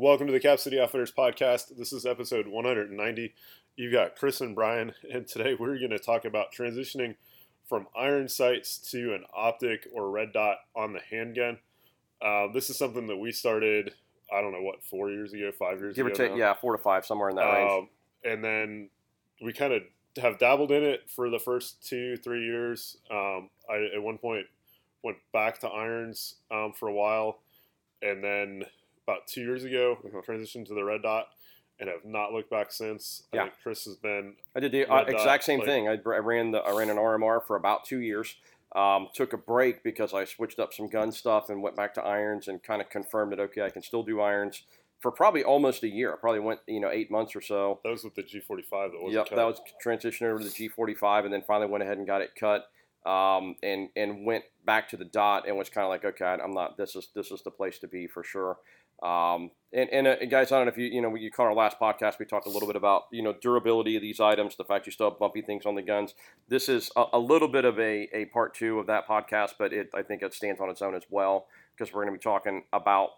Welcome to the Cap City Outfitters podcast. This is episode 190. You've got Chris and Brian, and today we're going to talk about transitioning from iron sights to an optic or red dot on the handgun. Uh, this is something that we started, I don't know what, four years ago, five years Give or take, yeah, four to five, somewhere in that range. Um, and then we kind of have dabbled in it for the first two, three years. Um, I at one point went back to irons um, for a while, and then about two years ago Mhm. transitioned to the red dot, and have not looked back since. I Yeah. think Chris has been I did the uh, exact same like- thing. I, I ran the I ran an RMR for about two years. Um, took a break because I switched up some gun stuff and went back to irons and kind of confirmed that okay, I can still do irons for probably almost a year. I probably went you know eight months or so. that was with the G45 that was Yep, that was transition over to the G45, and then finally went ahead and got it cut, um, and and went back to the dot, and was kind of like, okay, I'm not. This is this is the place to be for sure. Um, and and uh, guys, I don't know if you you know when you caught our last podcast, we talked a little bit about you know durability of these items, the fact you still have bumpy things on the guns. This is a, a little bit of a, a part two of that podcast, but it I think it stands on its own as well because we're going to be talking about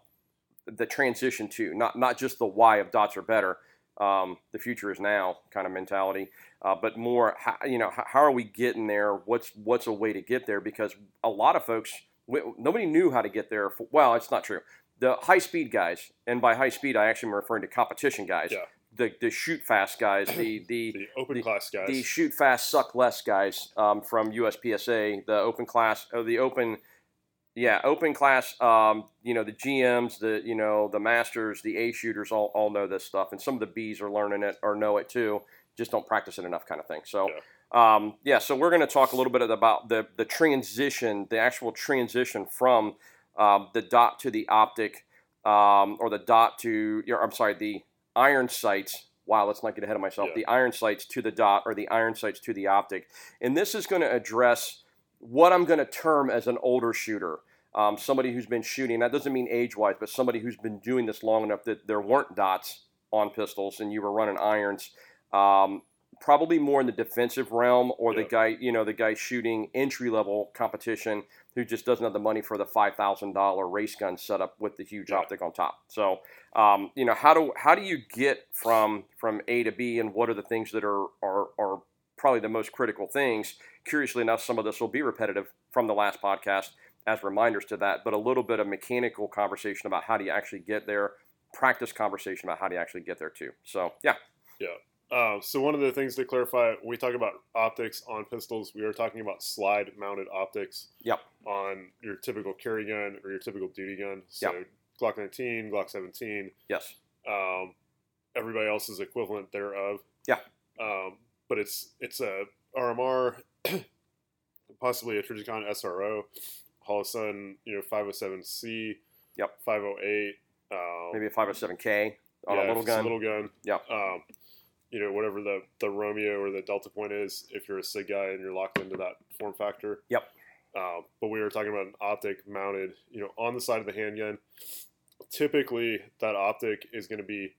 the transition to not not just the why of dots are better. Um, the future is now kind of mentality, uh, but more how, you know how, how are we getting there? What's what's a way to get there? Because a lot of folks we, nobody knew how to get there. For, well, it's not true. The high speed guys, and by high speed I actually am referring to competition guys. Yeah. The, the shoot fast guys, the the the open the- class guys. the shoot fast suck less guys um, from USPSA, the open class, or the open, yeah, open class. Um, you know, the GMs, the you know the masters, the A shooters all, all know this stuff, and some of the Bs are learning it or know it too, just don't practice it enough, kind of thing. So. Um, yeah, so we're going to talk a little bit about the, the transition, the actual transition from um, the dot to the optic, um, or the dot to, or, I'm sorry, the iron sights. Wow, let's not get ahead of myself. Yeah. The iron sights to the dot, or the iron sights to the optic. And this is going to address what I'm going to term as an older shooter. Um, somebody who's been shooting, that doesn't mean age wise, but somebody who's been doing this long enough that there weren't dots on pistols and you were running irons. Um, probably more in the defensive realm or the guy, you know, the guy shooting entry level competition who just doesn't have the money for the five thousand dollar race gun setup with the huge Yeah. optic on top. So, um, you know, how do how do you get from from A to B, and what are the things that are are are probably the most critical things? Curiously enough, some of this will be repetitive from the last podcast as reminders to that, but a little bit of mechanical conversation about how do you actually get there, practice conversation about how do you actually get there too. So, yeah. Uh, so one of the things to clarify, when we talk about optics on pistols, we are talking about slide-mounted optics. Yep. On your typical carry gun or your typical duty gun. So Yep. Glock 19, Glock 17, Yes. um, everybody else's equivalent thereof. Yeah. Um, but it's it's a RMR, possibly a Trijicon SRO, Holosun, you know, 507C. Yep. 508. Um, Maybe a 507K on yeah, a little gun. little gun. Yep. Um, you know, whatever the, the Romeo or the Delta point is, if you're a SIG guy and you're locked into that form factor. Yep. Um, but we were talking about an optic mounted, you know, on the side of the handgun. Typically, that optic is going to be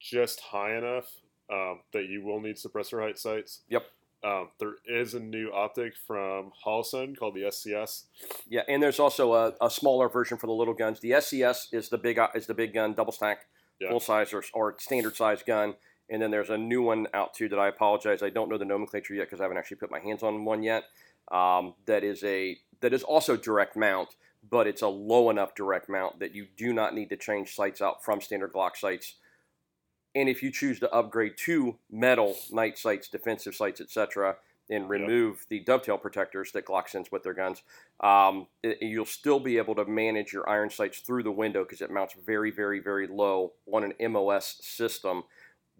just high enough um, that you will need suppressor height sights. Yep. Um, there is a new optic from Holosun called the SCS. Yeah, and there's also a, a smaller version for the little guns. The SCS is the big is the big gun, double stack, Yeah. full size or, or standard size gun. And then there's a new one out too that I apologize I don't know the nomenclature yet because I haven't actually put my hands on one yet. Um, that is a that is also direct mount, but it's a low enough direct mount that you do not need to change sights out from standard Glock sights. And if you choose to upgrade to metal night sights, defensive sights, etc., and remove the dovetail protectors that Glock sends with their guns, um, it- you'll still be able to manage your iron sights through the window because it mounts very, very, very low on an MOS system.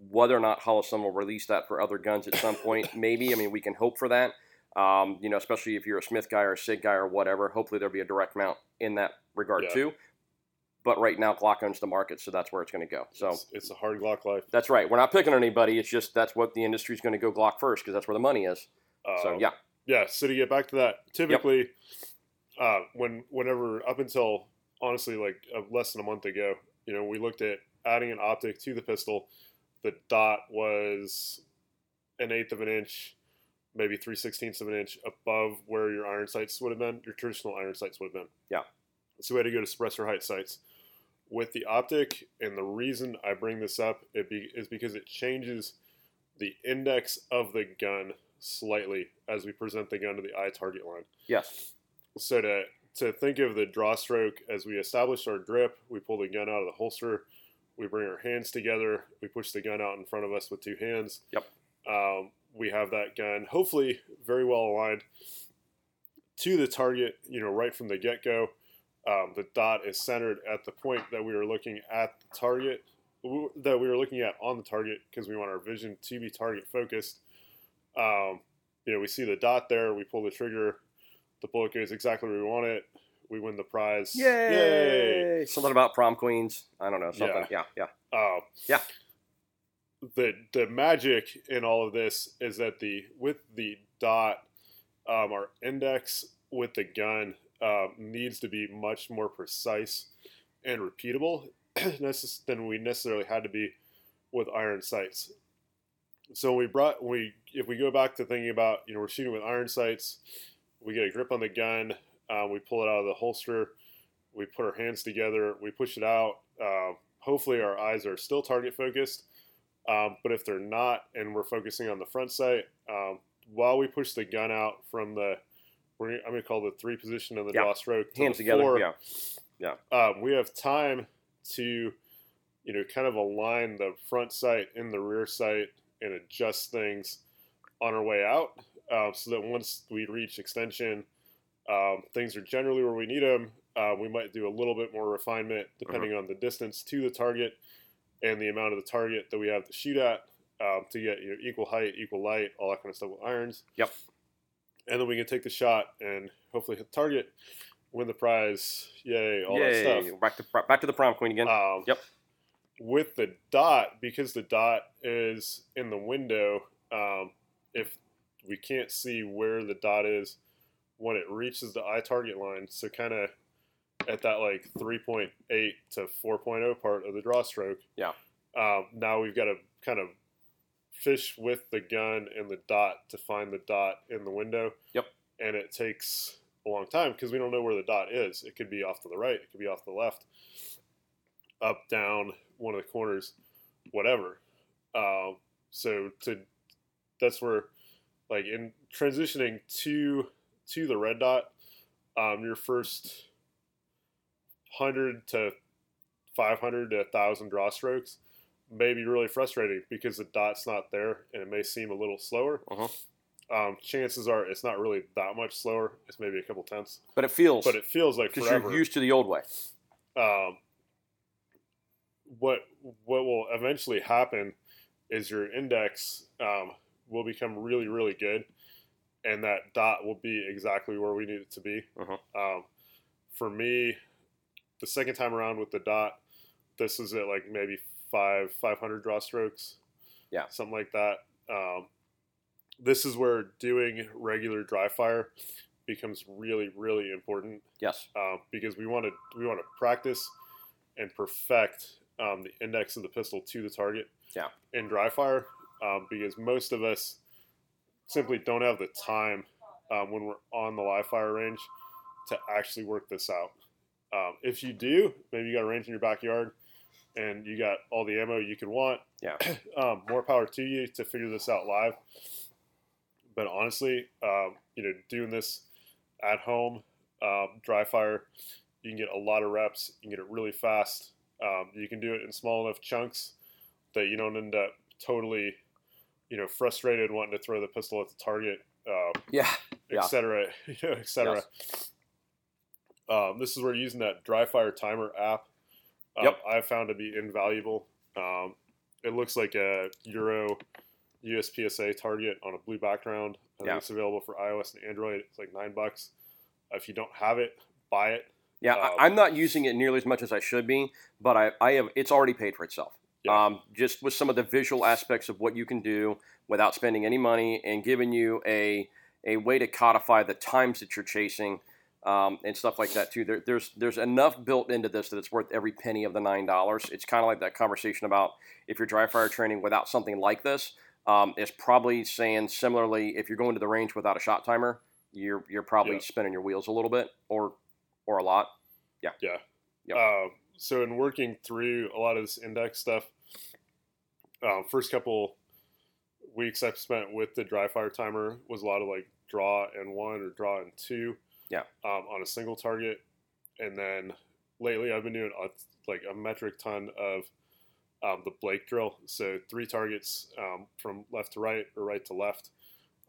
Whether or not Holosun will release that for other guns at some point, maybe. I mean, we can hope for that. Um, you know, especially if you're a Smith guy or a Sig guy or whatever. Hopefully, there'll be a direct mount in that regard Yeah. too. But right now, Glock owns the market, so that's where it's going to go. So It's, it's a hard Glock life. that's right. We're not picking on anybody. It's just that's what the industry's going to go Glock first because that's where the money is. So Um, yeah, yeah so to get back to that typically uh, when whenever up until honestly like uh, less than a month ago you know we looked at adding an optic to the pistol the dot was an eighth of an inch maybe three sixteenths of an inch above where your iron sights would have been your traditional iron sights would have been Yeah. So we had to go to suppressor height sights with the optic, and the reason I bring this up it be, is because it changes the index of the gun slightly as we present the gun to the eye target line. Yes. So to to think of the draw stroke as we establish our grip, we pull the gun out of the holster, we bring our hands together, we push the gun out in front of us with two hands. Yep. Um, we have that gun hopefully very well aligned to the target, you know, right from the get go. Um, the dot is centered at the point that we are looking at the target, that we were looking at on the target because we want our vision to be target focused. Um, you know, we see the dot there, we pull the trigger, the bullet goes exactly where we want it. We win the prize. Yay! Yay! Something about prom queens. I don't know. Something. Yeah, yeah. Yeah. Um, yeah. The the magic in all of this is that the with the dot, um, our index with the gun uh, needs to be much more precise and repeatable than we necessarily had to be with iron sights. So we brought we if we go back to thinking about you know we're shooting with iron sights, we get a grip on the gun, uh, we pull it out of the holster, we put our hands together, we push it out. Uh, hopefully our eyes are still target focused, um, but if they're not and we're focusing on the front sight, um, while we push the gun out from the we're, I'm going to call the three position and the Yeah. draw stroke Hands the together. floor, Yeah. um, we have time to, you know, kind of align the front sight and the rear sight and adjust things on our way out, uh, so that once we reach extension, um, things are generally where we need them. Uh, we might do a little bit more refinement depending on the distance to the target and the amount of the target that we have to shoot at um, to get you know, equal height, equal light, all that kind of stuff with irons. Yep. And then we can take the shot and hopefully hit the target, win the prize, yay, all Yay! that stuff. Back to back to the prom queen again. Um, Yep. With the dot, because the dot is in the window, um, if we can't see where the dot is when it reaches the eye target line, so kind of at that like 3.8 to 4.0 part of the draw stroke. Yeah. Um, now we've got to kind of fish with the gun and the dot to find the dot in the window. Yep. And it takes a long time because we don't know where the dot is. It could be off to the right, it could be off to the left, up, down, one of the corners, whatever. Um, so to that's where, like in transitioning to to the red dot, um, your first hundred to five hundred to thousand draw strokes may be really frustrating because the dot's not there and it may seem a little slower. Uh-huh. Um, chances are it's not really that much slower. It's maybe a couple tenths, but it feels but it feels like because you're used to the old way. um, what what will eventually happen is your index um, will become really really good, and that dot will be exactly where we need it to be. Uh-huh. Um, for me, the second time around with the dot, this is at like maybe five five hundred draw strokes, Yeah. something like that. Um, this is where doing regular dry fire becomes really really important Yes. um, because we want to we want to practice and perfect um, the index of the pistol to the target. Yeah. In dry fire, um, because most of us simply don't have the time um, when we're on the live fire range to actually work this out. Um, if you do, maybe you got a range in your backyard and you got all the ammo you could want. Yeah. um, more power to you to figure this out live. But honestly, um, you know, doing this at home, um, dry fire, you can get a lot of reps. You can get it really fast. Um, you can do it in small enough chunks that you don't end up totally, you know, frustrated wanting to throw the pistol at the target, uh, Yeah. Yeah. et cetera, you know, et cetera. Um, this is where using that dry fire timer app, um, Yep. I've found to be invaluable. Um, it looks like a Euro USPSA target on a blue background. I Yeah. it's available for iOS and Android. It's like nine bucks. If you don't have it, buy it. Yeah, Um, I'm not using it nearly as much as I should be, but I, I have. It's already paid for itself. Yeah. Um, just with some of the visual aspects of what you can do without spending any money and giving you a a way to codify the times that you're chasing um, and stuff like that too. There, there's there's enough built into this that it's worth every penny of the nine dollars. It's kind of like that conversation about if you're dry fire training without something like this. Um, it's probably saying similarly if you're going to the range without a shot timer, you're you're probably Yeah. spinning your wheels a little bit or or a lot. Yeah. Yep. Uh, so in working through a lot of this index stuff, uh, first couple weeks I've spent with the dry fire timer was a lot of like draw and one or draw and two. Yeah. Um, on a single target, and then lately I've been doing a, like a metric ton of um, the Blake drill. So three targets um, from left to right or right to left,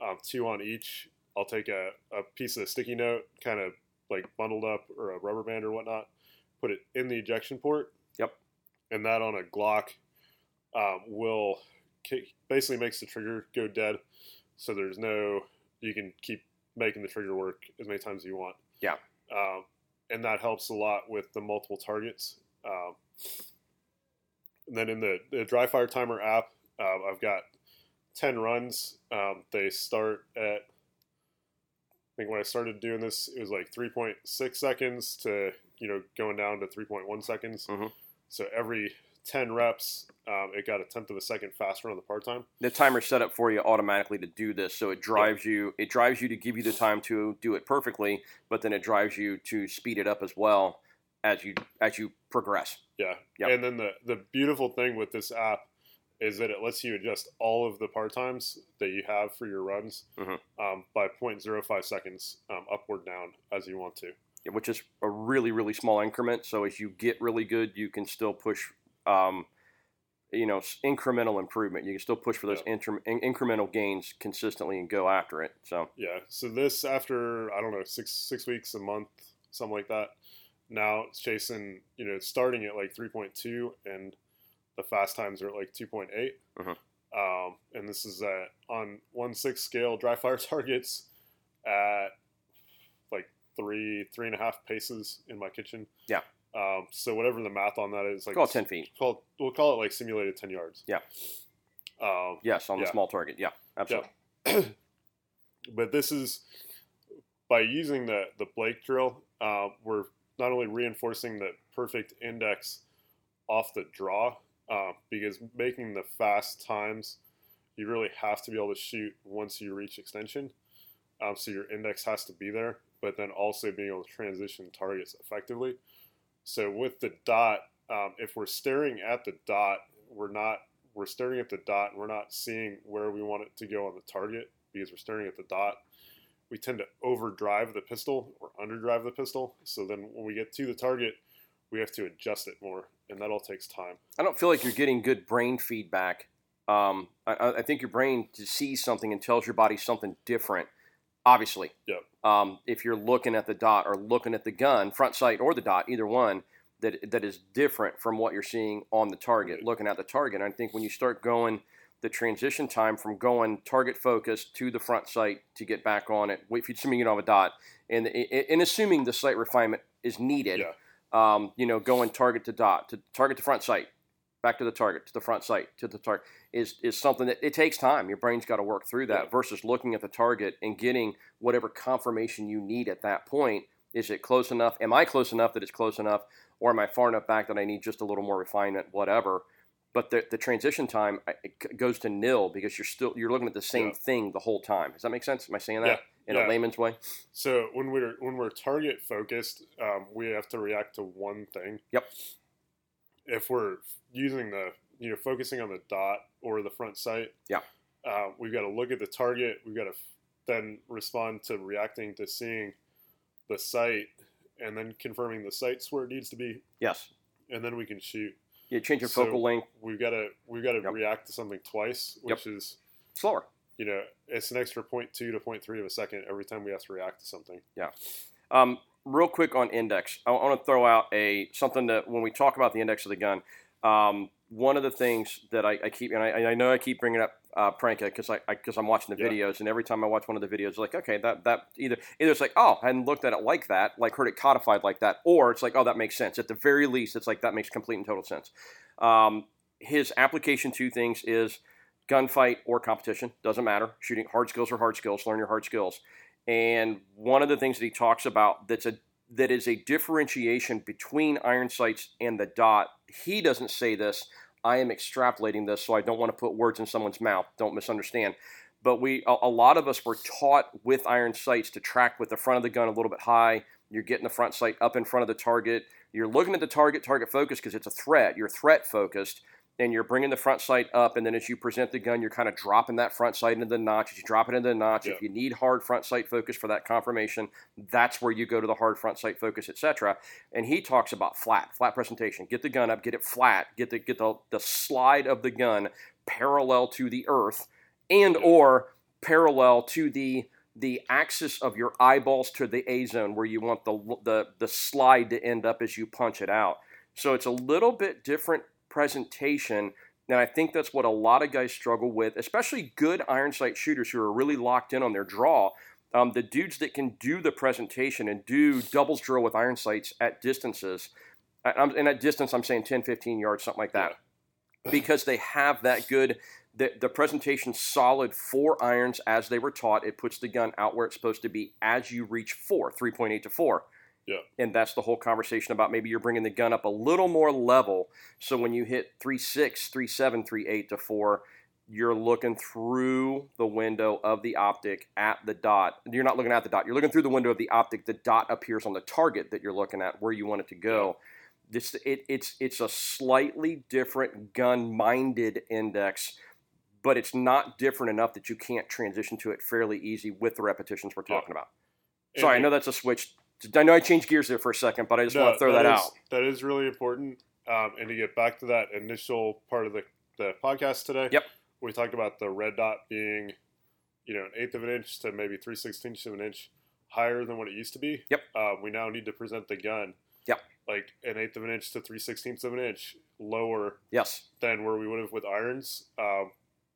um, two on each. I'll take a, a piece of sticky note, kind of like bundled up or a rubber band or whatnot, put it in the ejection port. Yep. And that on a Glock um, will ki- basically makes the trigger go dead. So there's no, you can keep making the trigger work as many times as you want. Yeah. Um, and that helps a lot with the multiple targets. Um, and then in the, the dry fire timer app, uh, I've got 10 runs. Um, they start at, I think when I started doing this, it was like 3.6 seconds to, you know, going down to 3.1 seconds. Mhm. So every 10 reps, um, it got a tenth of a second faster on the part time. the timer's set up for you automatically to do this so it drives you it drives you to give you the time to do it perfectly but then it drives you to speed it up as well as you as you progress Yeah. Yep. And then the, the beautiful thing with this app is that it lets you adjust all of the part times that you have for your runs Mhm. um, by 0.05 seconds um, up or down as you want to. which is a really really small increment so as you get really good you can still push um, you know incremental improvement you can still push for those inter- in- incremental gains consistently and go after it so Yeah. So this after I don't know six six weeks a month something like that. Now it's chasing you know it's starting at like 3.2 and the fast times are at like 2.8. Mhm. Um, and this is at on one six scale dry fire targets at like three three and a half paces in my kitchen. Yeah. Um, so whatever the math on that is, like call it 10 feet Call, we'll call it like simulated 10 yards. Yeah. Um, yes on the small target yeah absolutely but this is by using the the Blake drill, uh, we're not only reinforcing the perfect index off the draw, uh, because making the fast times, you really have to be able to shoot once you reach extension. Um, so your index has to be there, but then also being able to transition targets effectively. So with the dot, um, if we're staring at the dot, we're not we're staring at the dot and we're not seeing where we want it to go on the target because we're staring at the dot. We tend to overdrive the pistol or underdrive the pistol. So then when we get to the target, we have to adjust it more, and that all takes time. I don't feel like you're getting good brain feedback. Um, I- I, I think your brain sees something and tells your body something different. Obviously, Yep. um, if you're looking at the dot or looking at the gun, front sight or the dot, either one, that that is different from what you're seeing on the target. Right. Looking at the target, I think when you start going the transition time from going target focused to the front sight to get back on it, if you're assuming you don't have a dot, and and assuming the sight refinement is needed, Yeah. um, you know, going target to dot, to target to front sight, back to the target, to the front sight, to the target, is is something that it takes time. Your brain's got to work through that Yeah. versus looking at the target and getting whatever confirmation you need at that point. Is it close enough? Am I close enough that it's close enough, or am I far enough back that I need just a little more refinement? Whatever. But the, the transition time it goes to nil because you're still you're looking at the same Yeah. thing the whole time. Does that make sense? Am I saying that Yeah. in a layman's way? So when we're when we're target focused, um, we have to react to one thing. Yep. If we're using the you know focusing on the dot or the front sight, Yeah. uh, we've got to look at the target. We've got to f- then respond to reacting to seeing the sight, and then confirming the sight's where it needs to be, Yes. and then we can shoot. You change your So- focal length We've got to we've got to Yep. react to something twice, which is slower. you know it's an extra 0.2 to 0.3 of a second every time we have to react to something. Yeah. Um, real quick on index, I want to throw out a something that when we talk about the index of the gun, um, one of the things that I, I keep and I, I know I keep bringing up uh, Pranka because I because I'm watching the Yeah. videos and every time I watch one of the videos, like okay that that either either it's like oh I hadn't looked at it like that, like heard it codified like that, or it's like oh that makes sense. At the very least, it's like that makes complete and total sense. Um, his application to things is gunfight or competition doesn't matter. Shooting hard skills or hard skills, learn your hard skills. And one of the things that he talks about that's a that is a differentiation between iron sights and the dot. He doesn't say this. I am extrapolating this, so I don't want to put words in someone's mouth. Don't misunderstand. But we, a, a lot of us were taught with iron sights to track with the front of the gun a little bit high You're getting the front sight up in front of the target. You're looking at the target, target focus because it's a threat. You're threat focused, and you're bringing the front sight up. And then as you present the gun, you're kind of dropping that front sight into the notch. As you drop it into the notch, Yeah. if you need hard front sight focus for that confirmation, that's where you go to the hard front sight focus, etc. And he talks about flat, flat presentation. Get the gun up, get it flat, get the get the, the slide of the gun parallel to the earth, and or parallel to the the axis of your eyeballs to the A zone where you want the the the slide to end up as you punch it out. So it's a little bit different presentation. And I think that's what a lot of guys struggle with, especially good iron sight shooters who are really locked in on their draw. Um, the dudes that can do the presentation and do doubles drill with iron sights at distances, I'm- and at distance, I'm saying 10, 15 yards, something like that, because they have that good. The, the presentation solid four irons as they were taught. It puts the gun out where it's supposed to be as you reach four, 3.8 to four. Yeah. And that's the whole conversation about maybe you're bringing the gun up a little more level. So when you hit 3.6, 3.7, 3.8 to 4, you're looking through the window of the optic at the dot. You're not looking at the dot. You're looking through the window of the optic. The dot appears on the target that you're looking at, where you want it to go. This it, it's it's a slightly different gun-minded index, but it's not different enough that you can't transition to it fairly easy with the repetitions we're Yeah. talking about. Sorry, I know that's a switch. I know I changed gears there for a second, but I just want to throw that, is- out. That is really important. Um, and to get back to that initial part of the, the podcast today, Yep. we talked about the red dot being, you know, an eighth of an inch to maybe three sixteenths of an inch higher than what it used to be. Yep. Uh, we now need to present the gun. Yep. Like an eighth of an inch to three sixteenths of an inch lower Yes. than where we would have with irons. Um,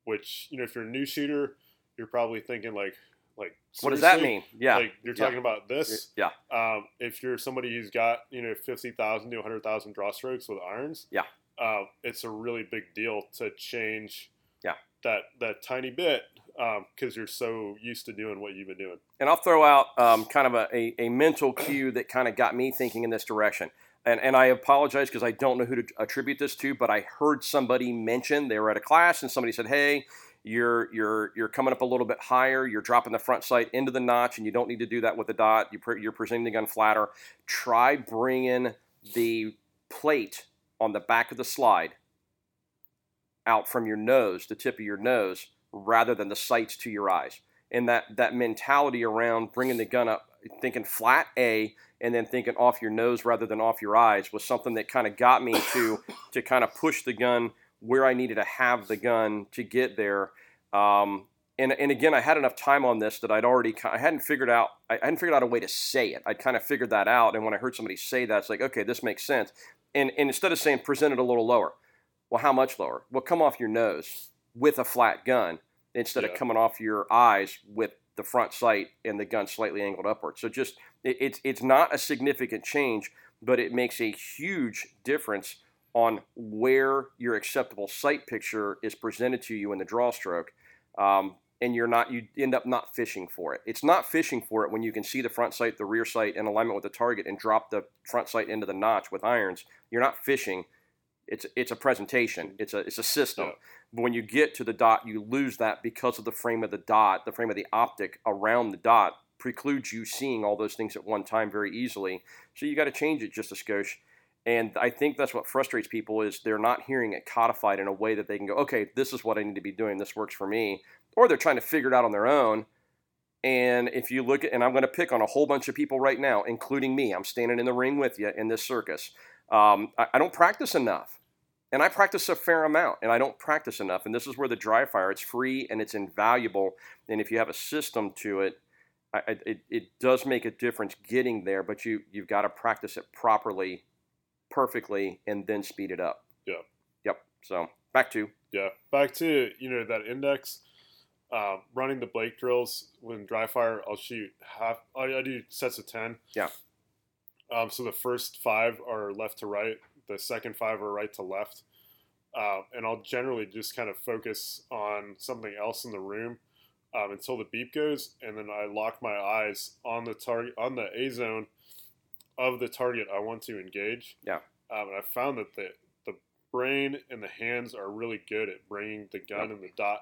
which you know, if you're a new shooter, you're probably thinking like, like What does that mean? Yeah. Like you're Yeah. talking about this. yeah. Um, if you're somebody who's got you know fifty thousand to hundred thousand draw strokes with irons, Yeah. uh, it's a really big deal to change. Yeah. That that tiny bit because you're so used to doing what you've been doing. And I'll throw out um, kind of a, a, a mental cue that kind of got me thinking in this direction. And, and I apologize because I don't know who to attribute this to, but I heard somebody mention they were at a class and somebody said, "Hey, you're you're you're coming up a little bit higher. You're dropping the front sight into the notch, and you don't need to do that with the dot. You pre- you're presenting the gun flatter. Try bringing the plate on the back of the slide out from your nose, the tip of your nose, rather than the sights to your eyes. And that that mentality around bringing the gun up, thinking flat A, and then thinking off your nose rather than off your eyes was something that kind of got me to to kind of push the gun where I needed to have the gun to get there. Um, and, and again, I had enough time on this that I'd already I hadn't figured out I hadn't figured out a way to say it. I'd kind of figured that out, and when I heard somebody say that, it's like, okay, this makes sense. And, and instead of saying present it a little lower, well, how much lower? Well, come off your nose with a flat gun instead Yeah. of coming off your eyes with the front sight and the gun slightly angled upward. So just it, it's it's not a significant change, but it makes a huge difference on where your acceptable sight picture is presented to you in the draw stroke. Um, and you're not you end up not fishing for it. It's not fishing for it when you can see the front sight, the rear sight in alignment with the target and drop the front sight into the notch with irons. You're not fishing. It's it's a presentation. It's a it's a system. Yeah. But when you get to the dot, you lose that because of the frame of the dot, the frame of the optic around the dot precludes you seeing all those things at one time very easily. So you got to change it just a skosh. And I think that's what frustrates people is they're not hearing it codified in a way that they can go, okay, this is what I need to be doing. This works for me. Or they're trying to figure it out on their own. And if you look at, and I'm going to pick on a whole bunch of people right now, including me, I'm standing in the ring with you in this circus. Um, I, I don't practice enough. And I practice a fair amount, and I don't practice enough. And this is where the dry fire, it's free and it's invaluable. And if you have a system to it, I, it, it does make a difference getting there, but you, you've got to practice it properly, perfectly, and then speed it up. Yeah. Yep. So back to, Yeah, back to you know that index. Um, running the Blake drills when dry fire, I'll shoot half. I, I do sets of ten. Yeah. Um, so the first five are left to right. The second five are right to left. Um, and I'll generally just kind of focus on something else in the room um, until the beep goes, and then I lock my eyes on the target on the A zone of the target I want to engage. Yeah. Um, and I found that the the brain and the hands are really good at bringing the gun and the dot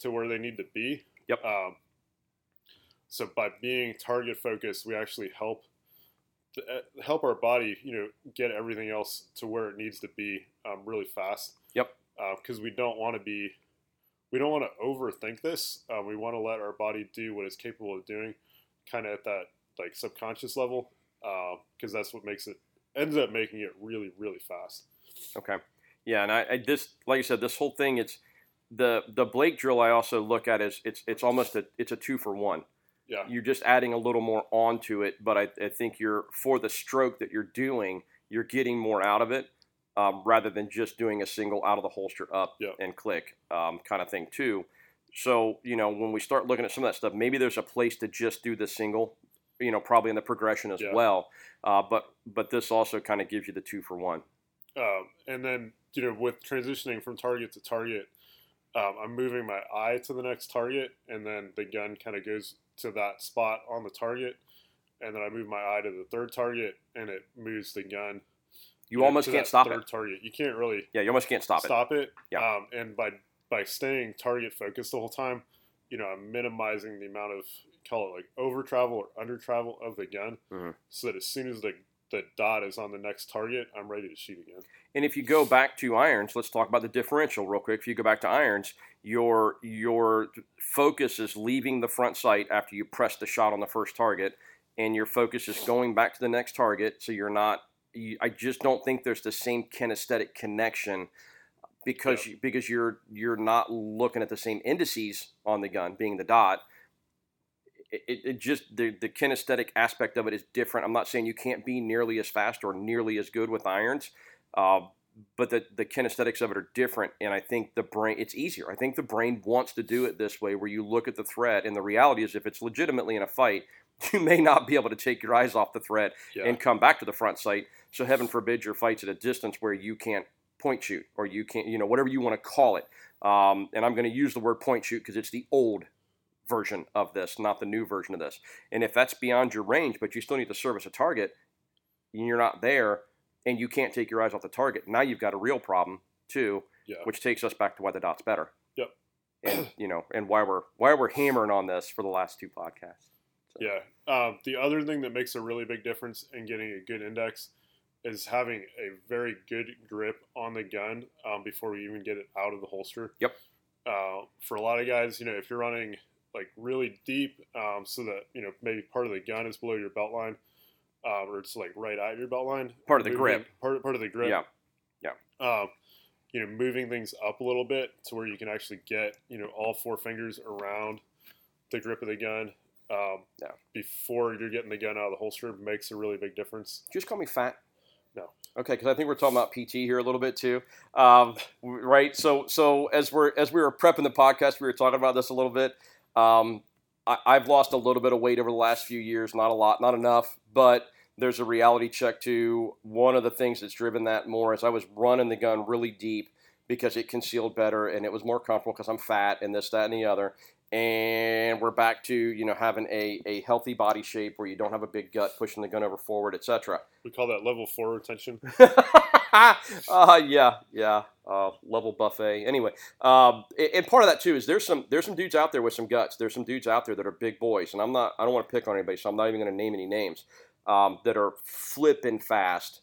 to where they need to be. Yep. Um, so by being target focused, we actually help to uh, help our body, you know, get everything else to where it needs to be um, really fast. Yep. Because we don't want to be, we don't want to overthink this. Uh, we want to let our body do what it's capable of doing, kind of at that like subconscious level, because uh, that's what makes it ends up making it really really fast. Okay. Yeah, and I, I this like I said, this whole thing it's the the Blake drill. I also look at is it's it's almost a it's a two for one. Yeah. You're just adding a little more onto it, but I, I think you're for the stroke that you're doing, you're getting more out of it. Um, rather than just doing a single out of the holster up and click um, kind of thing too. So you know when we start looking at some of that stuff, maybe there's a place to just do the single, you know, probably in the progression as Yeah. well. Uh, but but this also kind of gives you the two for one. Um, and then you know with transitioning from target to target, um, I'm moving my eye to the next target, and then the gun kind of goes to that spot on the target, and then I move my eye to the third target, and it moves the gun. You almost can't stop third it. Target. You can't really Yeah, you almost can't stop, it. stop it. Yeah. Um, and by by staying target focused the whole time, you know, I'm minimizing the amount of call it like over travel or under travel of the gun, Mhm. so that as soon as the the dot is on the next target, I'm ready to shoot again. And if you go back to irons, let's talk about the differential real quick. If you go back to irons, your your focus is leaving the front sight after you press the shot on the first target, and your focus is going back to the next target. So you're not. You, I just don't think there's the same kinesthetic connection because you, because you're you're not looking at the same indices on the gun, being the dot. It, it, just the, the kinesthetic aspect of it is different. I'm not saying you can't be nearly as fast or nearly as good with irons, uh, but the, the kinesthetics of it are different. And I think the brain, it's easier. I think the brain wants to do it this way where you look at the threat. And the reality is, if it's legitimately in a fight, you may not be able to take your eyes off the threat Yeah. and come back to the front sight. So heaven forbid your fight's at a distance where you can't point shoot or you can't, you know, whatever you want to call it. Um, and I'm going to use the word point shoot because it's the old version of this, not the new version of this. And if that's beyond your range, but you still need to service a target, and you're not there, and you can't take your eyes off the target, now you've got a real problem too, Yeah. which takes us back to why the dot's better. Yep. And you know, and why we're why we're hammering on this for the last two podcasts. Yeah. Um, the other thing that makes a really big difference in getting a good index is having a very good grip on the gun um, before we even get it out of the holster. Yep. Uh, for a lot of guys, you know, if you're running like really deep, um, so that you know maybe part of the gun is below your belt line, um, or it's like right at your belt line. Part of the moving- grip. Part part of the grip. Yeah. Um, you know, moving things up a little bit to where you can actually get you know all four fingers around the grip of the gun. Um, Yeah. Before you're getting the gun out of the holster makes a really big difference. Just call me fat? No. Okay, because I think we're talking about PT here a little bit too, um, right? So, so as we're as we were prepping the podcast, we were talking about this a little bit. Um, I, I've lost a little bit of weight over the last few years, not a lot, not enough, but there's a reality check to one of the things that's driven that more is I was running the gun really deep because it concealed better and it was more comfortable because I'm fat and this, that, and the other. And we're back to you know having a, a healthy body shape where you don't have a big gut pushing the gun over forward, etc. We call that level four retention. uh, yeah, yeah. Uh, level buffet. Anyway, um, and, part of that too is there's some there's some dudes out there with some guts. There's some dudes out there that are big boys, and I'm not. I don't want to pick on anybody, so I'm not even going to name any names. Um, that are flipping fast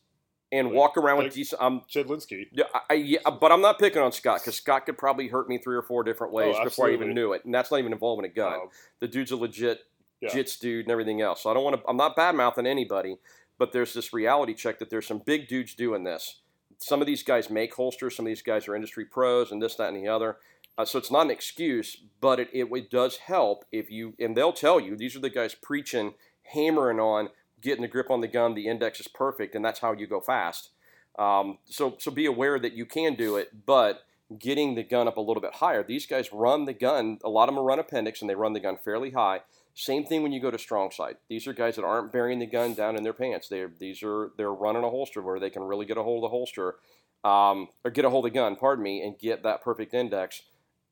and Like- walk around like- with decent. Um, Jedlinski. yeah, I, I- yeah, but I'm not picking on Scott because Scott could probably hurt me three or four different ways Oh, before I even knew it, and that's not even involving a gun Um, the dude's a legit Yeah. jits dude and everything else. So I don't want to. I'm not bad mouthing anybody, but there's this reality check that there's some big dudes doing this. Some of these guys make holsters. Some of these guys are industry pros, and this, that, and the other. Uh, so it's not an excuse, but it, it, it does help if you. And they'll tell you these are the guys preaching, hammering on getting the grip on the gun. The index is perfect, and that's how you go fast. Um, so so be aware that you can do it, but getting the gun up a little bit higher. These guys run the gun. A lot of them run appendix, and they run the gun fairly high. Same thing when you go to strong side. These are guys that aren't burying the gun down in their pants. They're these are they're running a holster where they can really get a hold of the holster, um, or get a hold of the gun. Pardon me, and get that perfect index.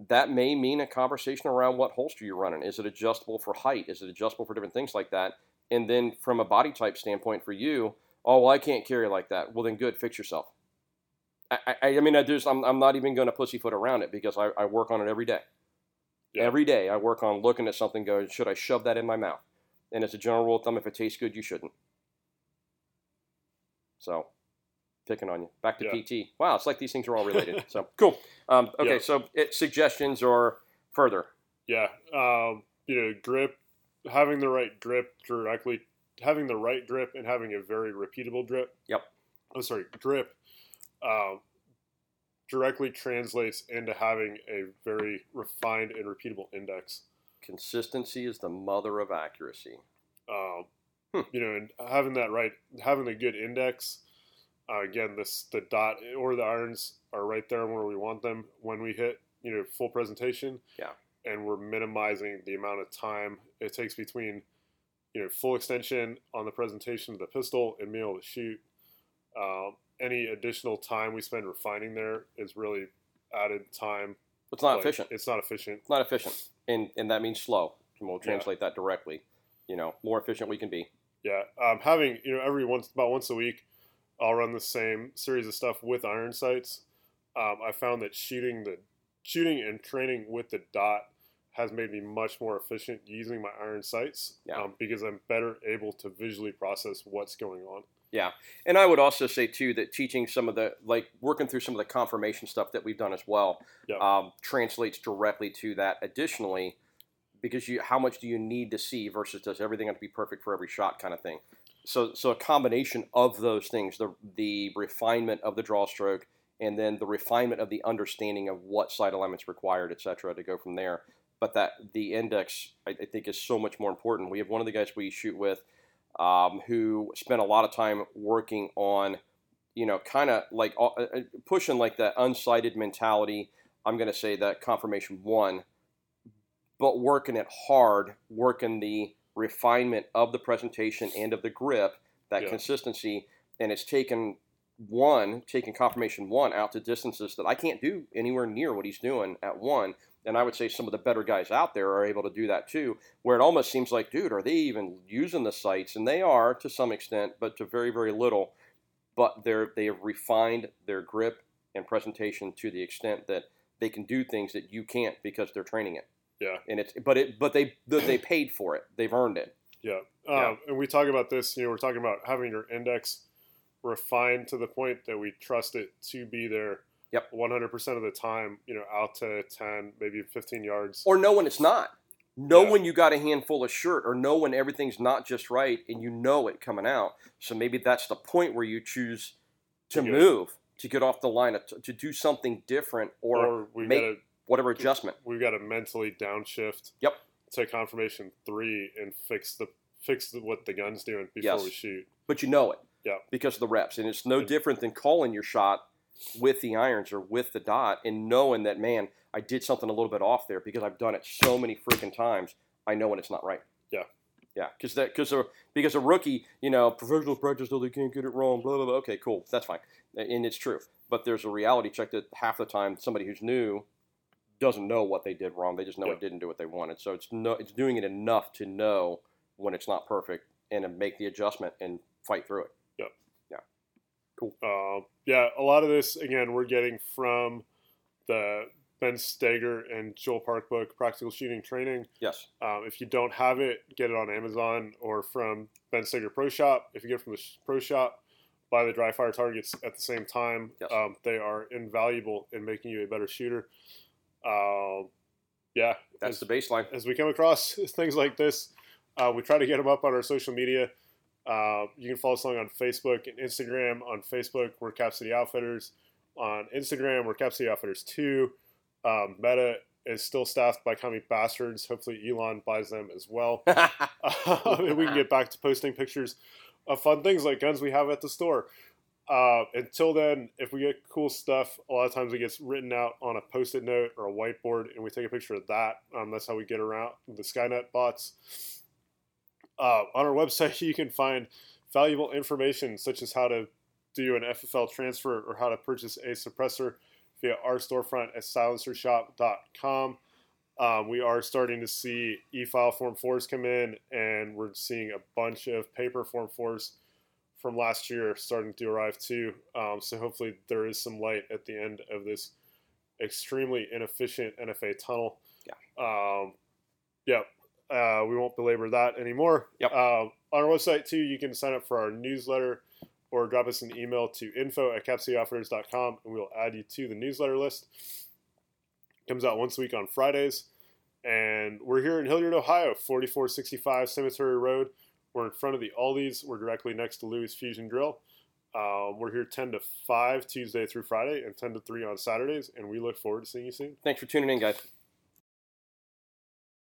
That may mean a conversation around what holster you're running. Is it adjustable for height? Is it adjustable for different things like that? And then from a body type standpoint for you, oh well, I can't carry like that. Well then, good, fix yourself. I, I, I mean, I just, I'm, I'm not even going to pussyfoot around it because I, I work on it every day. Yeah. Every day I work on looking at something, going, should I shove that in my mouth? And as a general rule of thumb, if it tastes good, you shouldn't. So, picking on you. Back to Yeah. PT. Wow, it's like these things are all related. so cool. Um, okay, Yeah. so it, suggestions or further. Yeah, um, you know, grip, having the right grip directly, having the right grip and having a very repeatable grip. Yep. Oh, sorry, grip. Um, directly translates into having a very refined and repeatable index. Consistency is the mother of accuracy. Um, Hmm. You know, and having that right, having a good index. Uh, again, this the dot or the irons are right there where we want them when we hit you know full presentation. Yeah. And we're minimizing the amount of time it takes between you know full extension on the presentation of the pistol and being able to shoot. Um, any additional time we spend refining there is really added time. It's not Like, efficient. It's not efficient. It's not efficient, and and that means slow. And we'll Yeah. translate that directly. You know, more efficient we can be. Yeah, um, having you know every once about once a week, I'll run the same series of stuff with iron sights. Um, I found that shooting the shooting and training with the dot has made me much more efficient using my iron sights Yeah. um, because I'm better able to visually process what's going on. Yeah, and I would also say too that teaching some of the like working through some of the confirmation stuff that we've done as well Yeah. um, translates directly to that. Additionally, because you how much do you need to see versus does everything have to be perfect for every shot kind of thing. So so a combination of those things, the the refinement of the draw stroke, and then the refinement of the understanding of what sight alignment's required, et cetera, to go from there. But that the index I, I think is so much more important. We have one of the guys we shoot with um, who spent a lot of time working on, you know, kind of like uh, uh, pushing like that unsighted mentality. I'm going to say that confirmation one, but working it hard, working the refinement of the presentation and of the grip, that Yeah. consistency, and it's taken one, taking confirmation one out to distances that I can't do anywhere near what he's doing at one. And I would say some of the better guys out there are able to do that too, where it almost seems like, dude, are they even using the sights? And they are to some extent, but to very, very little. But they're they have refined their grip and presentation to the extent that they can do things that you can't because they're training it. Yeah. And it's but it but they they paid for it. They've earned it. Yeah. Yeah. Um, and we talk about this, you know, we're talking about having your index refined to the point that we trust it to be there Yep. 100% of the time, you know, out to 10, maybe 15 yards. Or know when it's not. Know Yeah. when you got a handful of shirt, or know when everything's not just right, and you know it coming out. So maybe that's the point where you choose to To get- move, to get off the line, to, do something different, or, or we've make- got to whatever adjustment. we've got to mentally downshift Yep. to confirmation 3 and fix the fix the, what the gun's doing before Yes. we shoot. But you know it. Yeah. Because of the reps, and it's no different than calling your shot with the irons or with the dot, and knowing that man, I did something a little bit off there because I've done it so many freaking times. I know when it's not right. Yeah. Yeah, because that because a because a rookie, you know, professional practice till they can't get it wrong. Blah blah blah. Okay, cool, that's fine, and it's true. But there's a reality check that half the time somebody who's new doesn't know what they did wrong. They just know Yeah. it didn't do what they wanted. So it's no, it's doing it enough to know when it's not perfect and to make the adjustment and fight through it. Uh, yeah, a lot of this again we're getting from the Ben Stoeger and Joel Park book, Practical Shooting Training. Yes. Um, if you don't have it, get it on Amazon or from Ben Stoeger Pro Shop. If you get it from the Pro Shop, buy the dry fire targets at the same time. Yes. Um, they are invaluable in making you a better shooter. Um, yeah, That's as, the baseline. as we come across things like this, uh, we try to get them up on our social media. Uh, you can follow us along on Facebook and Instagram. On Facebook, we're Cap City Outfitters. On Instagram, we're Cap City Outfitters 2. Um, Meta is still staffed by comic bastards. Hopefully, Elon buys them as well. and we can get back to posting pictures of fun things like guns we have at the store. Uh, until then, if we get cool stuff, a lot of times it gets written out on a post-it note or a whiteboard, and we take a picture of that. Um, that's how we get around the Skynet bots. Uh, on our website, you can find valuable information such as how to do an FFL transfer or how to purchase a suppressor via our storefront at silencershop.com. Um, we are starting to see e-file Form 4s come in, and we're seeing a bunch of paper Form 4s from last year starting to arrive too. Um, so hopefully there is some light at the end of this extremely inefficient NFA tunnel. Yeah. Um, yeah. Uh, we won't belabor that anymore. Yep. Um, on our website too, you can sign up for our newsletter. or drop us an email to info at capcityoutfitters.com and we'll add you to the newsletter list. Comes out once a week on Fridays. And we're here in Hilliard, Ohio, 4465 Cemetery Road. We're in front of the Aldi's. We're directly next to Louis Fusion Grill. Um, we're here 10 to 5 Tuesday through Friday and 10 to 3 on Saturdays. And we look forward to seeing you soon. Thanks for tuning in, guys.